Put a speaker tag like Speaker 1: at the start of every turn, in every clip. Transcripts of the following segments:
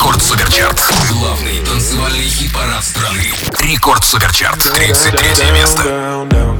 Speaker 1: Рекорд Суперчарт. Главный танцевальный хит-парад страны. Рекорд Суперчарт. 33 место.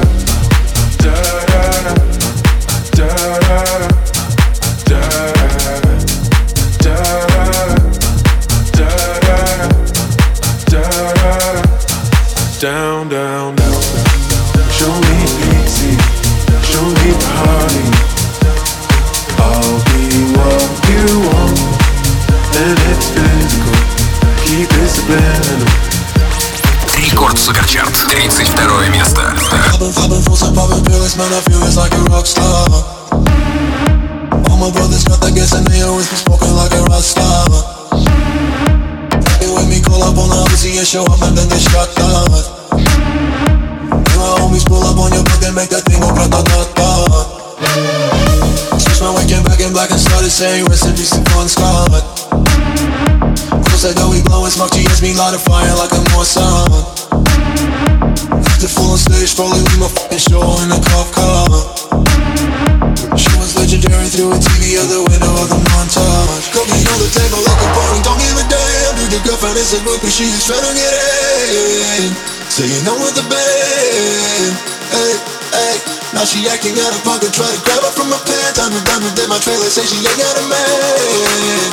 Speaker 2: My brothers got that gas and they always been smoking like a rock star. Hey, when me call up on the Uzi and show up and then they shut down. And my homies pull up on your block and make that thing go grata-ta-ta. Switch my waking back in black and started saying recipes to Bon Scott. Close that door, we blowing smoke, GS me light a fire like a Mossad. After full on stage, probably leave my fucking show in a cop car. Legendary through a TV out the window of the montage. Cooking on the table like a party, don't give a damn. Dude, your girlfriend is a groupie, she's trying to get in. Saying I'm with the band. Hey, hey. Now she acting out of pocket, try to grab her from my pants. I'm done with my trailer, say she ain't got a man.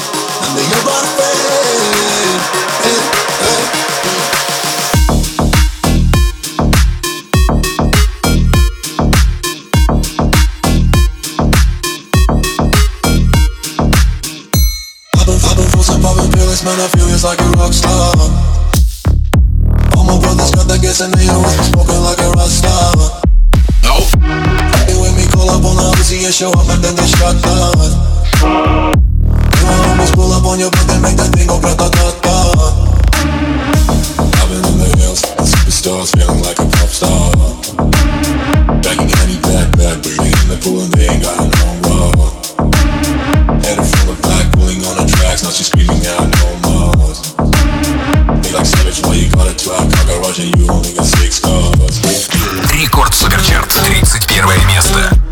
Speaker 2: They ain't brought a fan. Hey, hey. Man, I feel it's like a rock star. All my brothers got that gas and they always smoking like a rock star. Hey, when me call up on the Uzi and show up and then they shut down. My homies pull up on your block and make that thing go grata-ta-ta. I've been in the hills, superstars feeling like a pop star. Banging any back, back, breathing in the pool and they ain't got no wall. Headed full of tracks, now she's screaming out no more. They like savage, why you got a 12 car garage and you only got six cars?
Speaker 1: Рекорд Суперчарт, 31 место.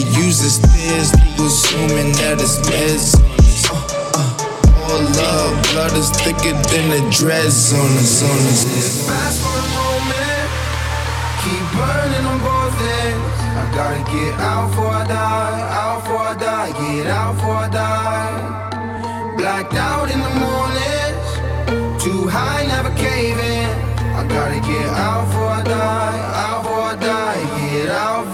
Speaker 3: Better use the stairs, assuming that it's beds on us. Uh, uh, all love, blood is thicker than the dreads on us. On us.
Speaker 4: Fast for a moment, keep burning on both ends. I gotta get out before I die, out before I die, get out before I die. Blacked out in the mornings, too high, never caving. I gotta get out before I die, out before I die, get out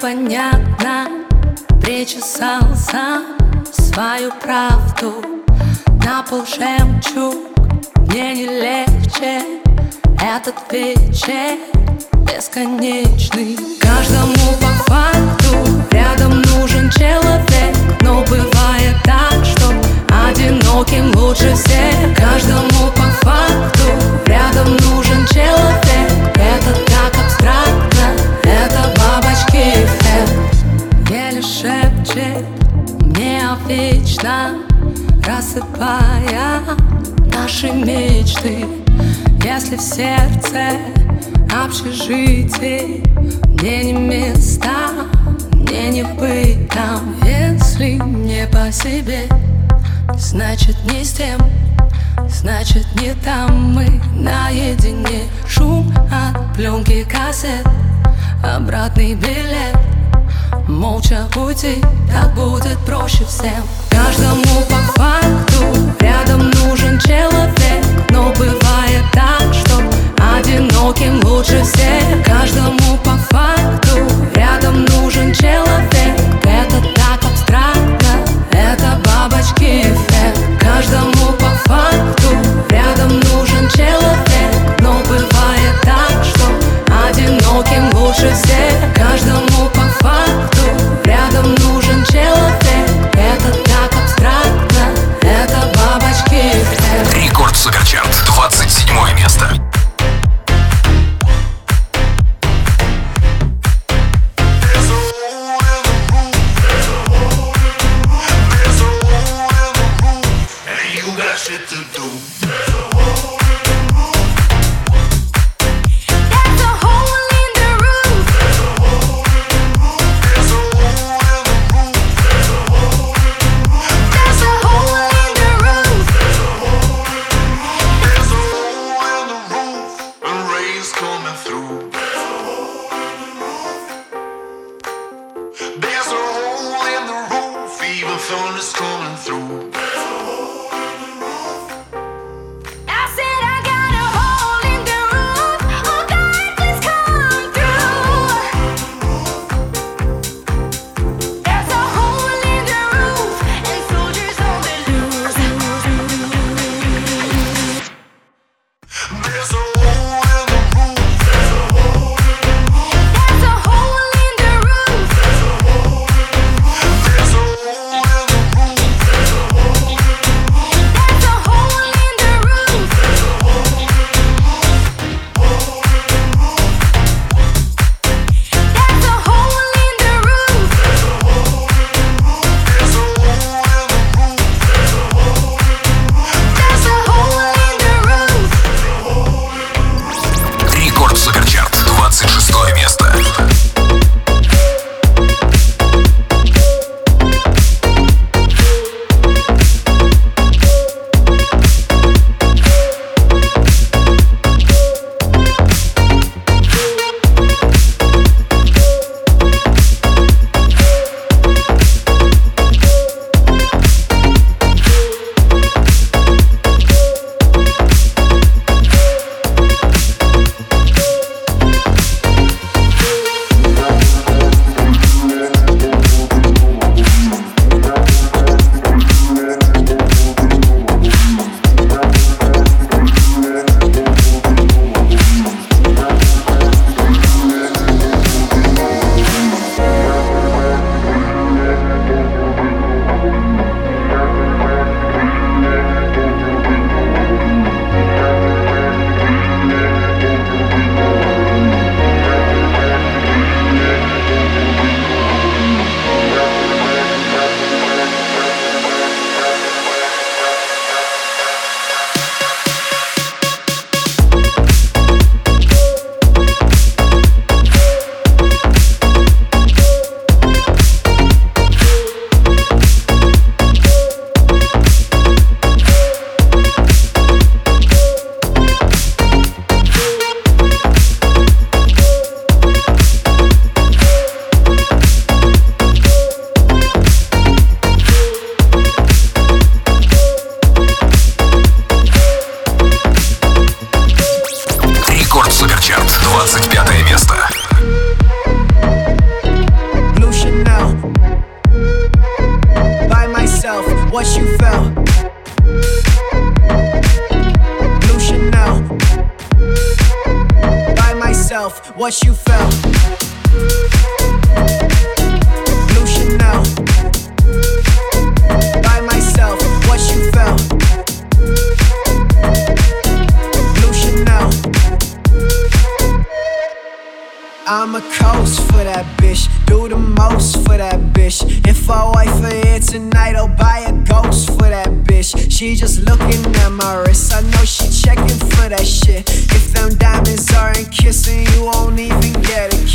Speaker 5: непонятно Причесал сам свою правду. На пол жемчуг мне не легче Этот вечер бесконечный. Каждому по факту рядом нужен человек Но бывает так, что одиноким лучше всех. Каждому по факту рядом нужен человек Это вечном Рассыпая наши мечты. Если в сердце общежитие Мне не места, мне не быть там. Если не по себе, значит не с тем Значит не там мы наедине. Шум от пленки кассет Обратный билет Молча уйти, так будет проще всем. Каждому по факту рядом нужен человек. Но бывает так, что одиноким лучше всех. Каждому по факту рядом нужен человек. Это так абстрактно, это бабочки эффект. Каждому по факту рядом
Speaker 6: shit
Speaker 7: одиноким лучше всех. Каждому по факту Рядом нужен человек. Это так абстрактно Это бабочки. Рекорд Суперчарт, 27 место. that shit. If them diamonds aren't kissing, you won't even get it.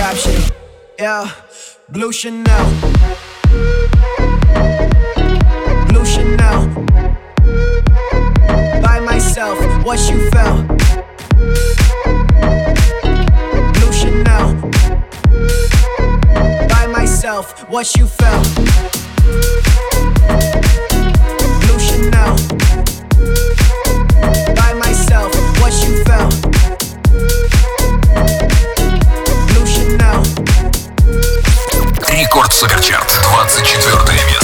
Speaker 7: option. Yeah, blue Chanel. Blue Chanel. By myself, what you felt. myself, what you felt. Blue Chanel. By myself, what you felt.
Speaker 1: Суперчарт, 24 место.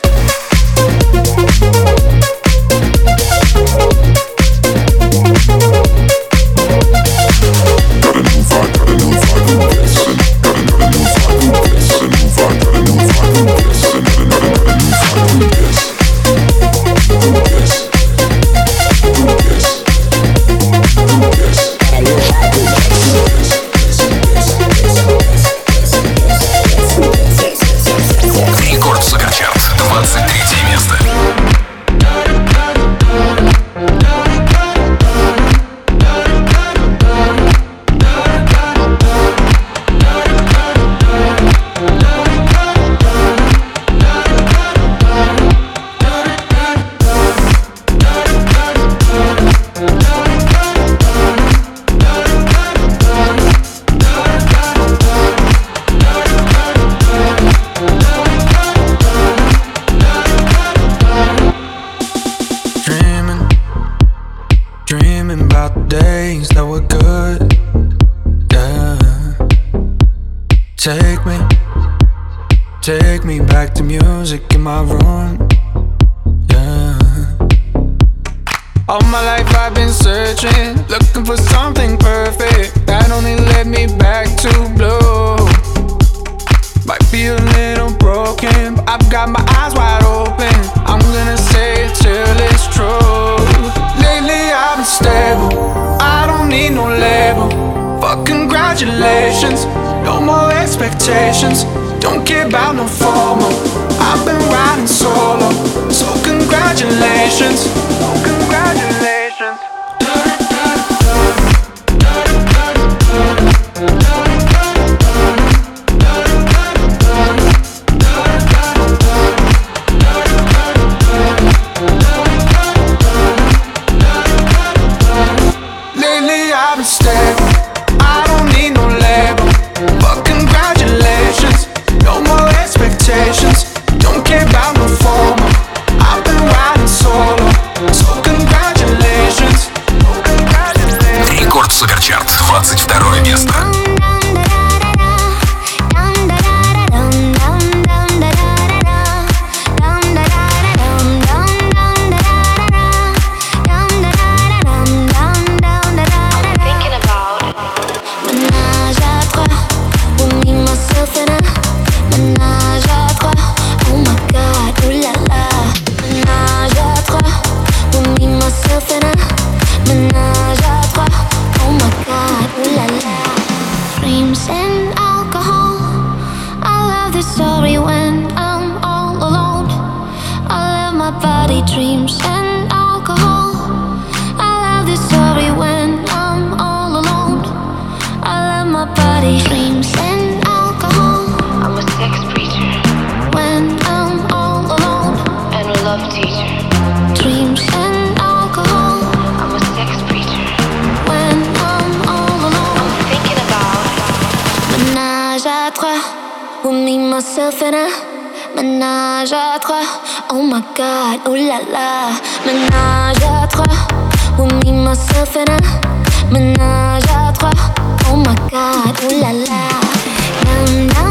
Speaker 8: relations, no more expectations.
Speaker 9: Don't care about no formal. I've been riding solo, so congratulations. So congratulations. myself and I Ménage à trois. Oh my god, oh la la. Ménage à trois. With me, myself and I Ménage à trois. Oh my god, oh la la. Nam nam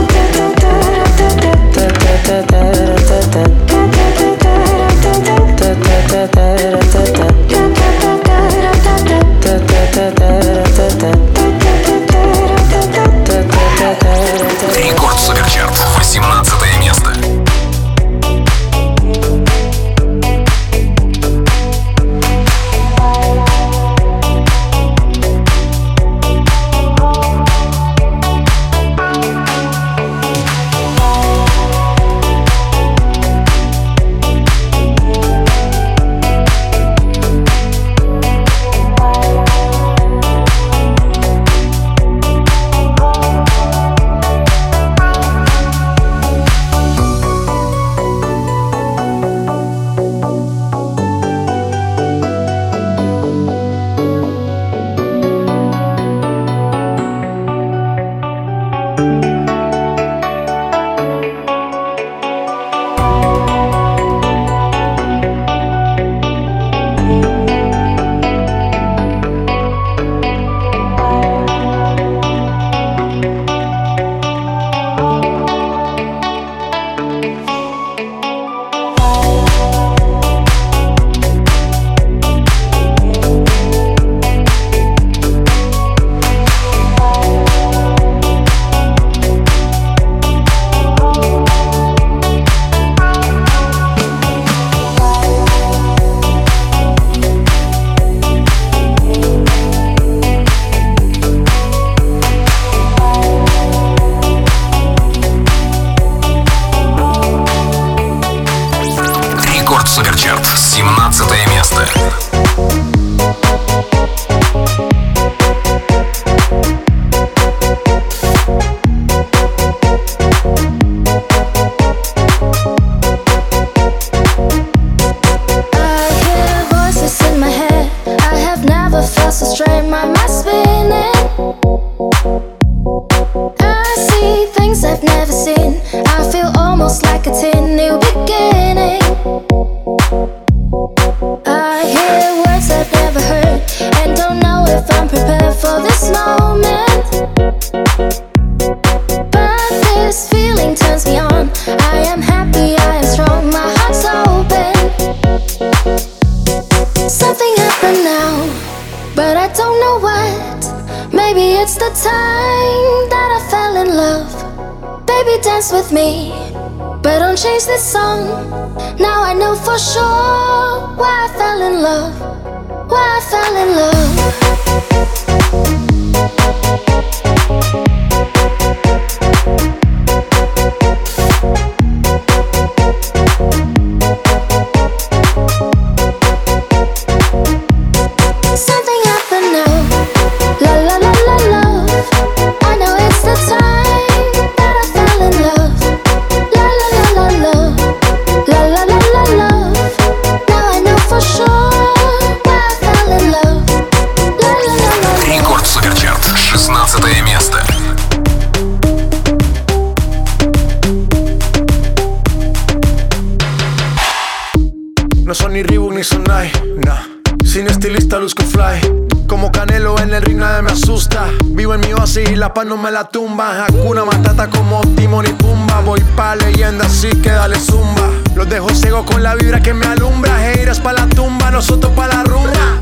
Speaker 9: no me la tumba. Hakuna Matata como Timon y Pumba. Voy pa' leyenda, así que dale zumba. Los dejo ciego con la vibra que me alumbra. Heiras pa'
Speaker 1: la
Speaker 9: tumba, nosotros pa' la rumba.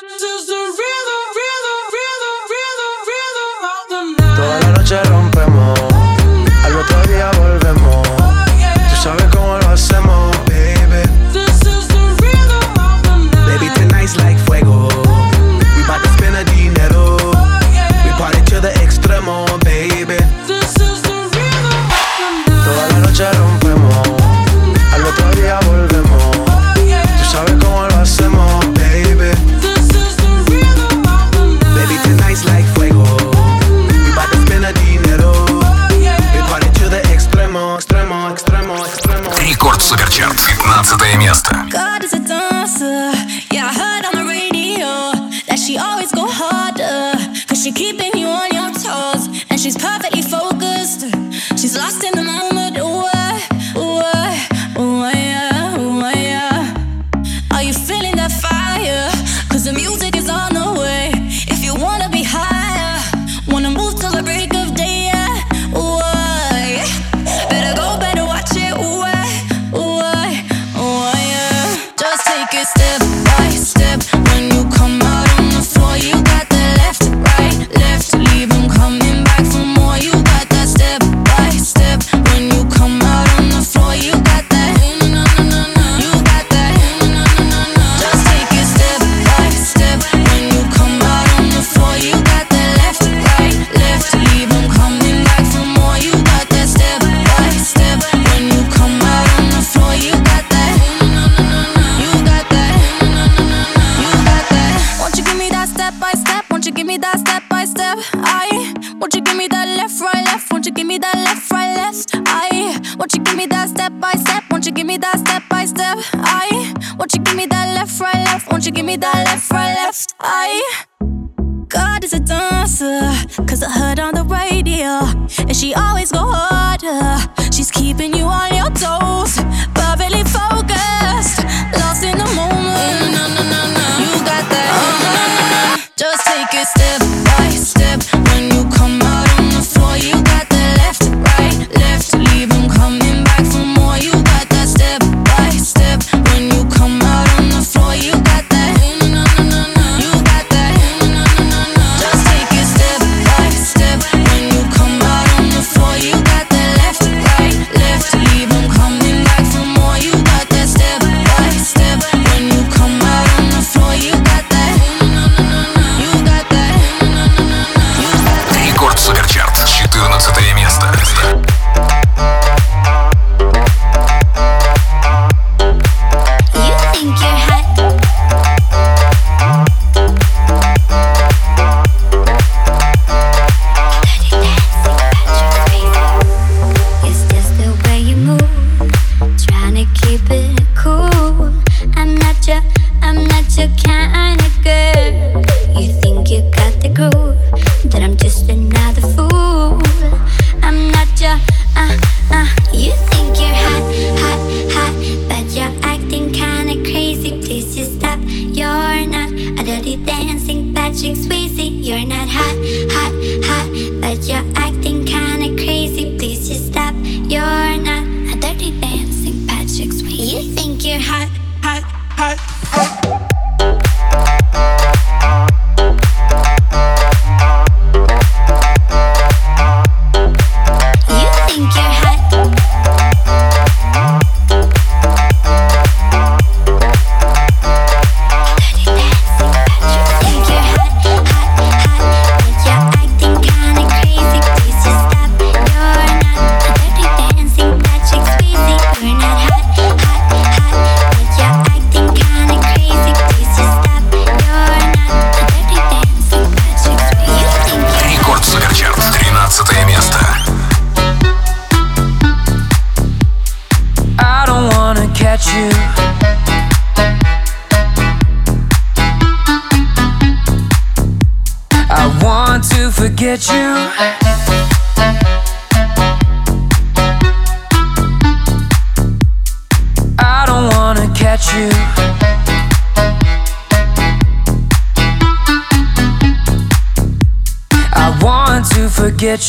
Speaker 5: keeping you on your toes.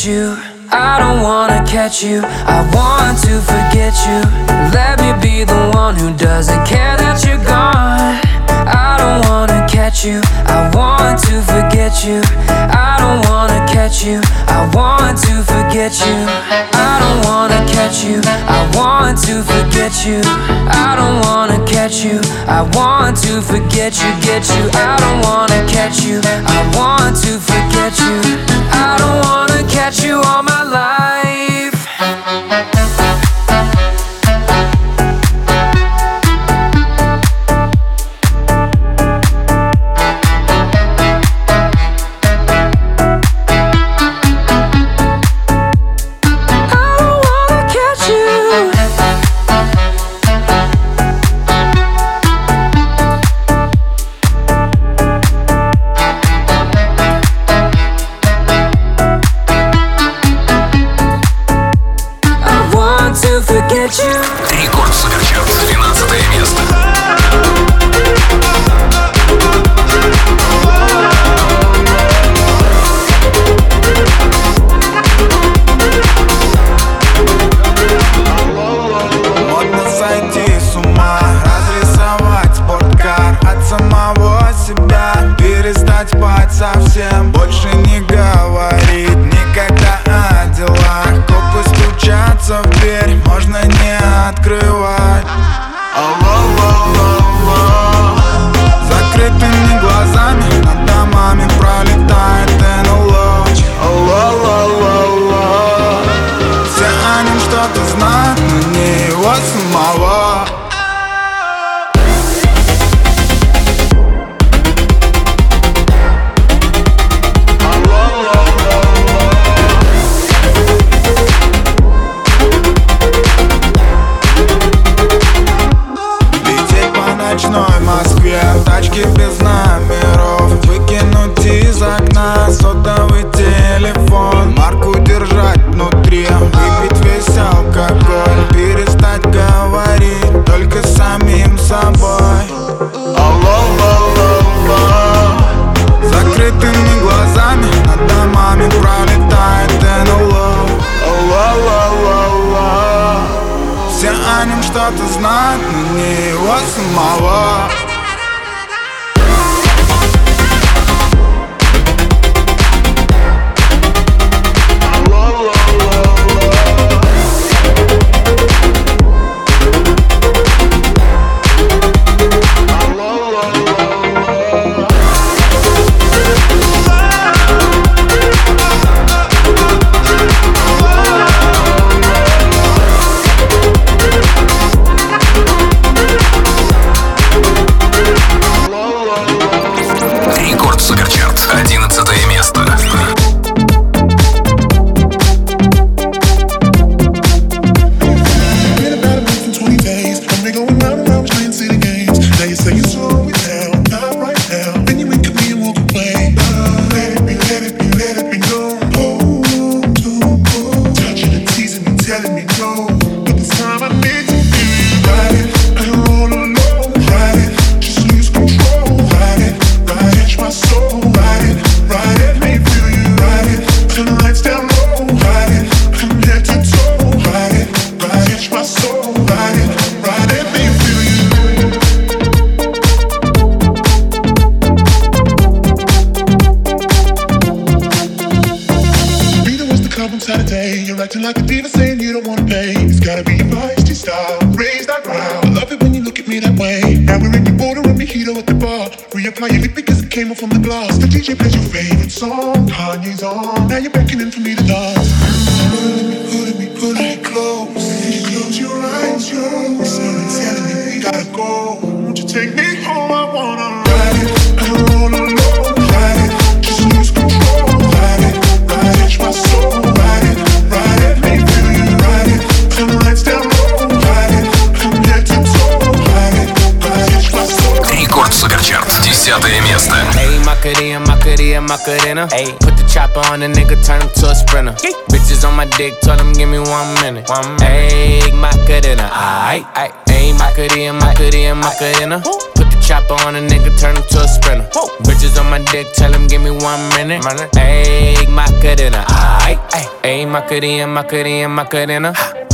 Speaker 5: You. I
Speaker 10: don't wanna catch you. I want to forget you. Let me be the one who doesn't care that you're gone. I don't wanna catch you. I want to forget you. I don't wanna catch you. I want to forget you. I don't wanna catch you. I want to forget you. I don't wanna catch you. I want to forget you.
Speaker 1: Рекорд
Speaker 11: Супер. Minute. One minute. Ayy, Macarena, aight, aight. Ayy, Macarena, Macarena, Macarena. Put the chopper on a nigga, turn him to a sprinter. Bitches on my dick, tell him give me one minute. Ayy, Macarena, aight, aight. Ayy, Macarena, Macarena, Macarena.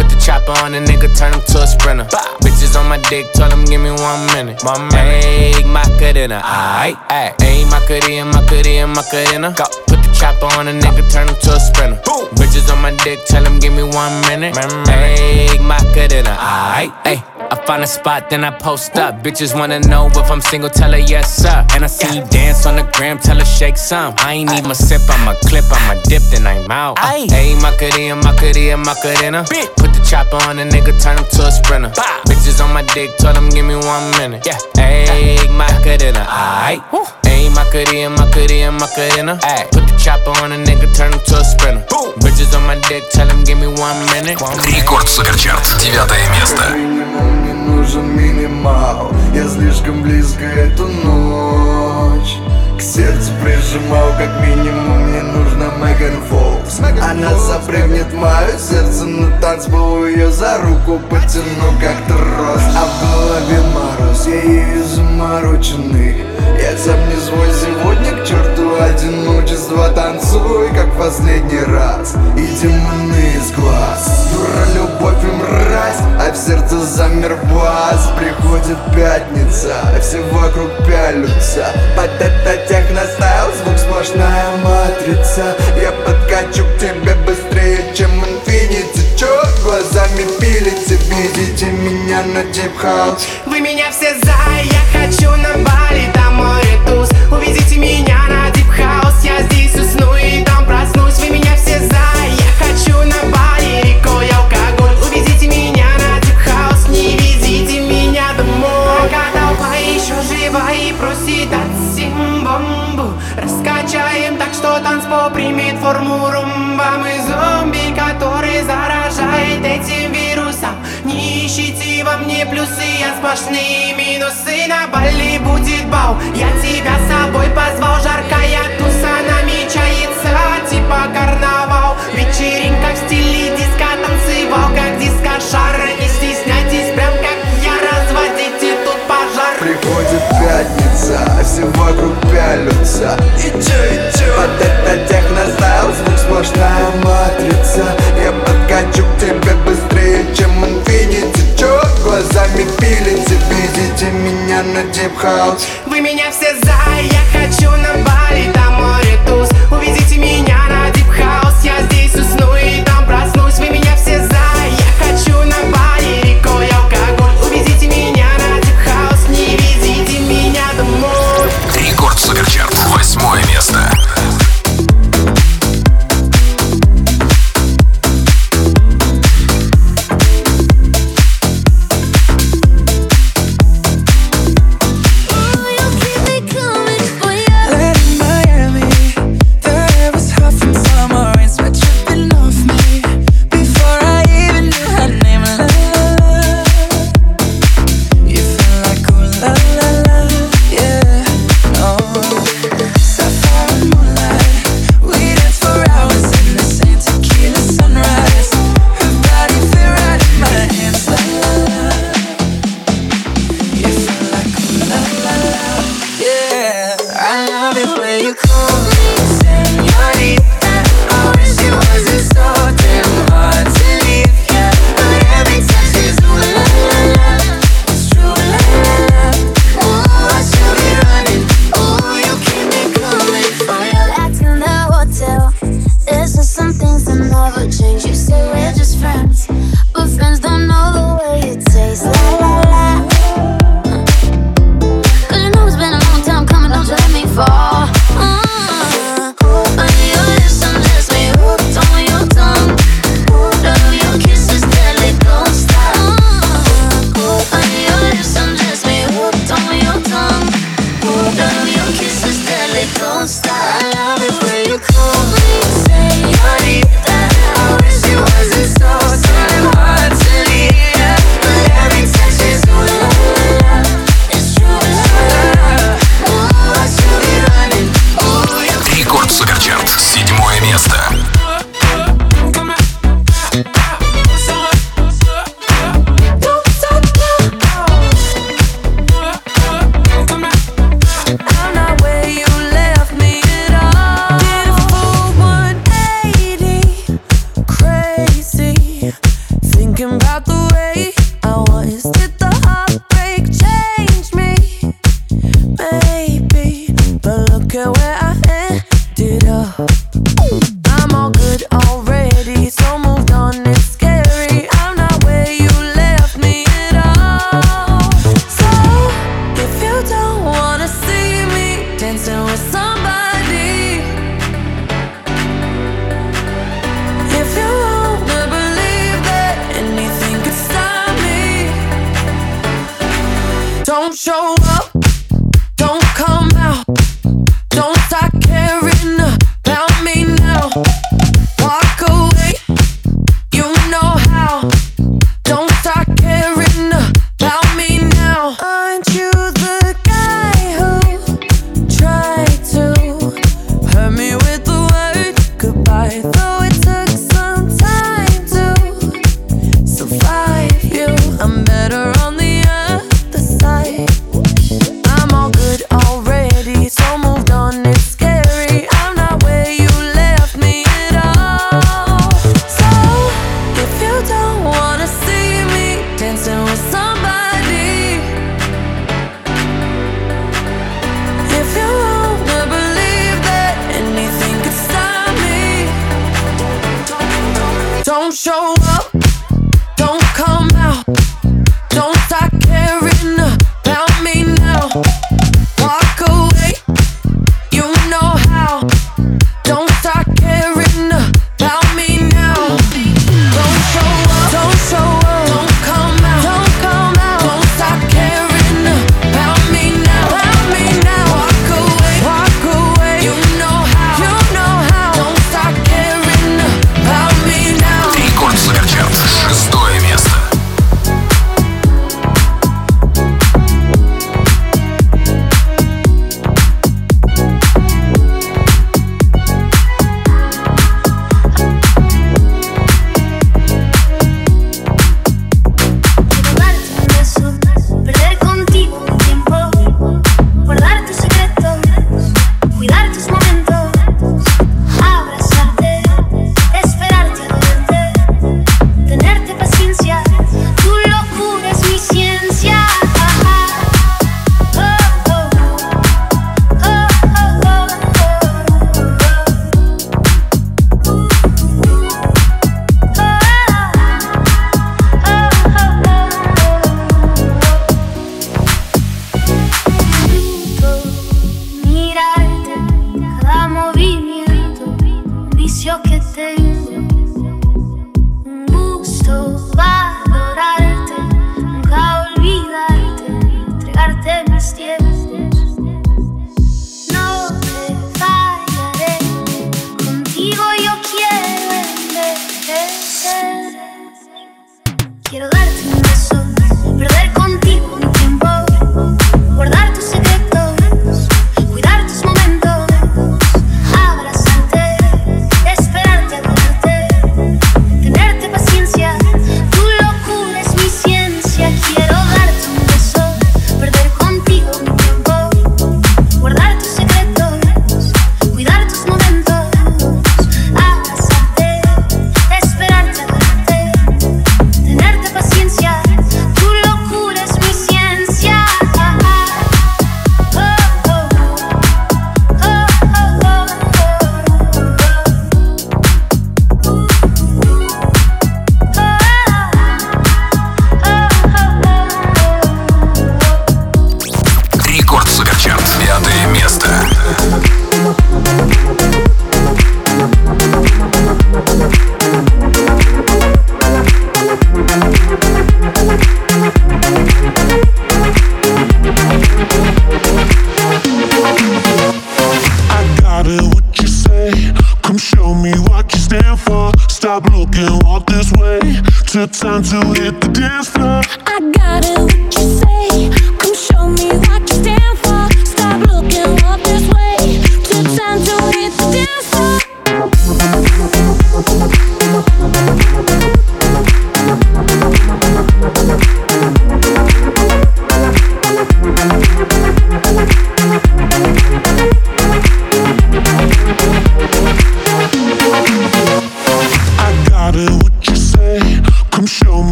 Speaker 11: the chopper on a nigga, turn him to a sprinter. Bitches on my dick, tell him give me one minute. One minute. Ayy, Macarena, aight, aight. Ayy, Macarena, Macarena, Macarena. Go. Put the chopper on a nigga, turn him to a sprinter. Bitches on my dick, tell him give me one minute. Ayy, Macarena, aight, ayy. I find a spot, then I post up. Bitches wanna know if I'm single, tell her yes, sir. And I see you dance on the gram, tell her shake some. I ain't even sip, I'm a clip, I'm a dip, then I'm out. Uh, Ayy, Macarena, Macarena, Macarena. Put the chopper on a nigga, turn him to a sprinter. Bitches on my dick, told him give me one minute. Yeah, Ayy, Macarena, aight. Ayy, Macarena, Macarena, Macarena. Ayy, put the chopper on a nigga, turn him to a sprinter. Bitches on my dick, tell him give me one minute. One minute.
Speaker 1: Рекорд Суперчарт, девятое место.
Speaker 12: Нужен минимал. Я слишком близко эту ночь. К сердцу прижимал как минимум Мне нужно Меган Фолкс. Она запрыгнет в мое сердце на танцпол Ее за руку потяну как трос. А в голове мороз, я ею замороченный Я сам не Приходит пятница Все вокруг пялются. Под это техностайл Звук сплошная матрица. Я подкачу к тебе быстрее, чем инфинити. Чё глазами пилите Видите меня на дип хаус
Speaker 13: Вы меня все за, я хочу на Бали, там море туз Увезите меня на дип хаус, я здесь усну плюсы, я сплошные минусы. На Бали будет бал, я тебя с собой позвал. Жаркая туса намечается, типа карнавал. Вечеринка в стиле диска, танцевал как диско-шар Не стесняйтесь, прям как я, разводите тут пожар.
Speaker 12: Приходит пятница, а все вокруг пялются И чё, и чё? Под это техностайл, звук сплошная матрица. Я подкачу к тебе быстрее, чем инфинити глазами пилите, видите меня на дип хаус
Speaker 13: Вы меня все за, я хочу на Бали, там море туз Увезите меня на дип хаус, я здесь усну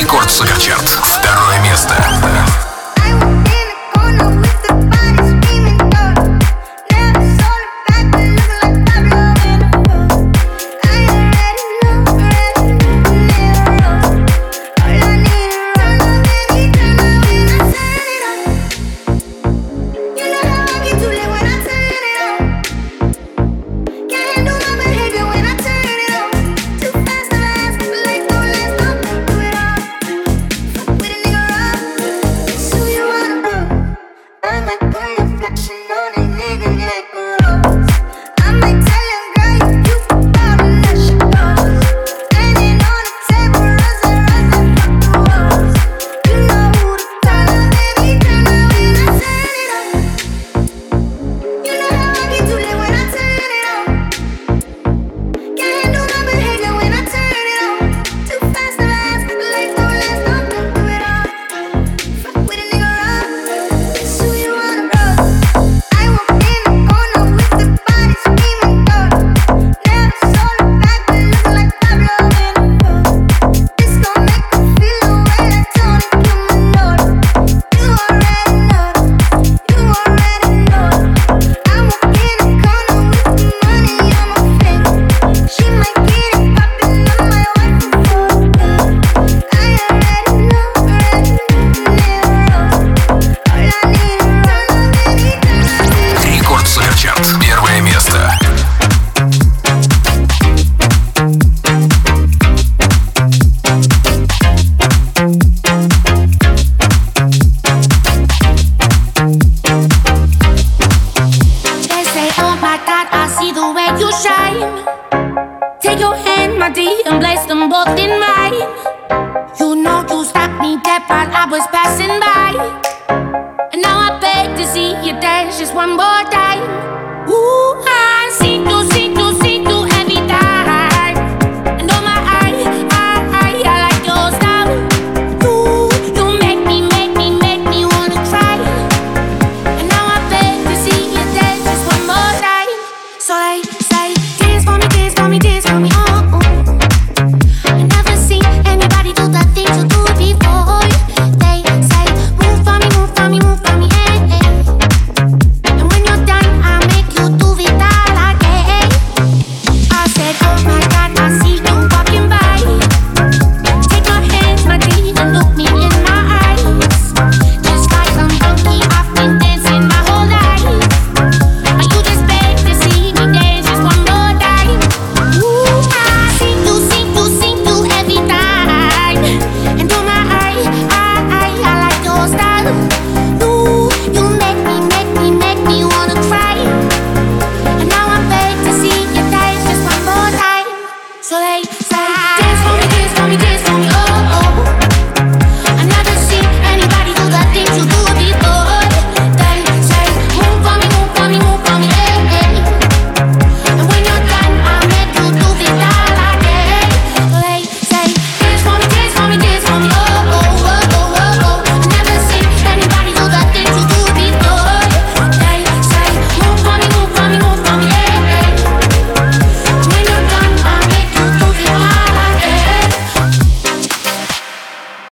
Speaker 1: Рекорд Суперчарт. Второе место.
Speaker 14: My God,
Speaker 8: I see the
Speaker 14: way
Speaker 15: you shine. Take your hand, my dear, and place them both in mine. You know you stopped me dead while I was passing by. And now I beg to see you dance just one more time.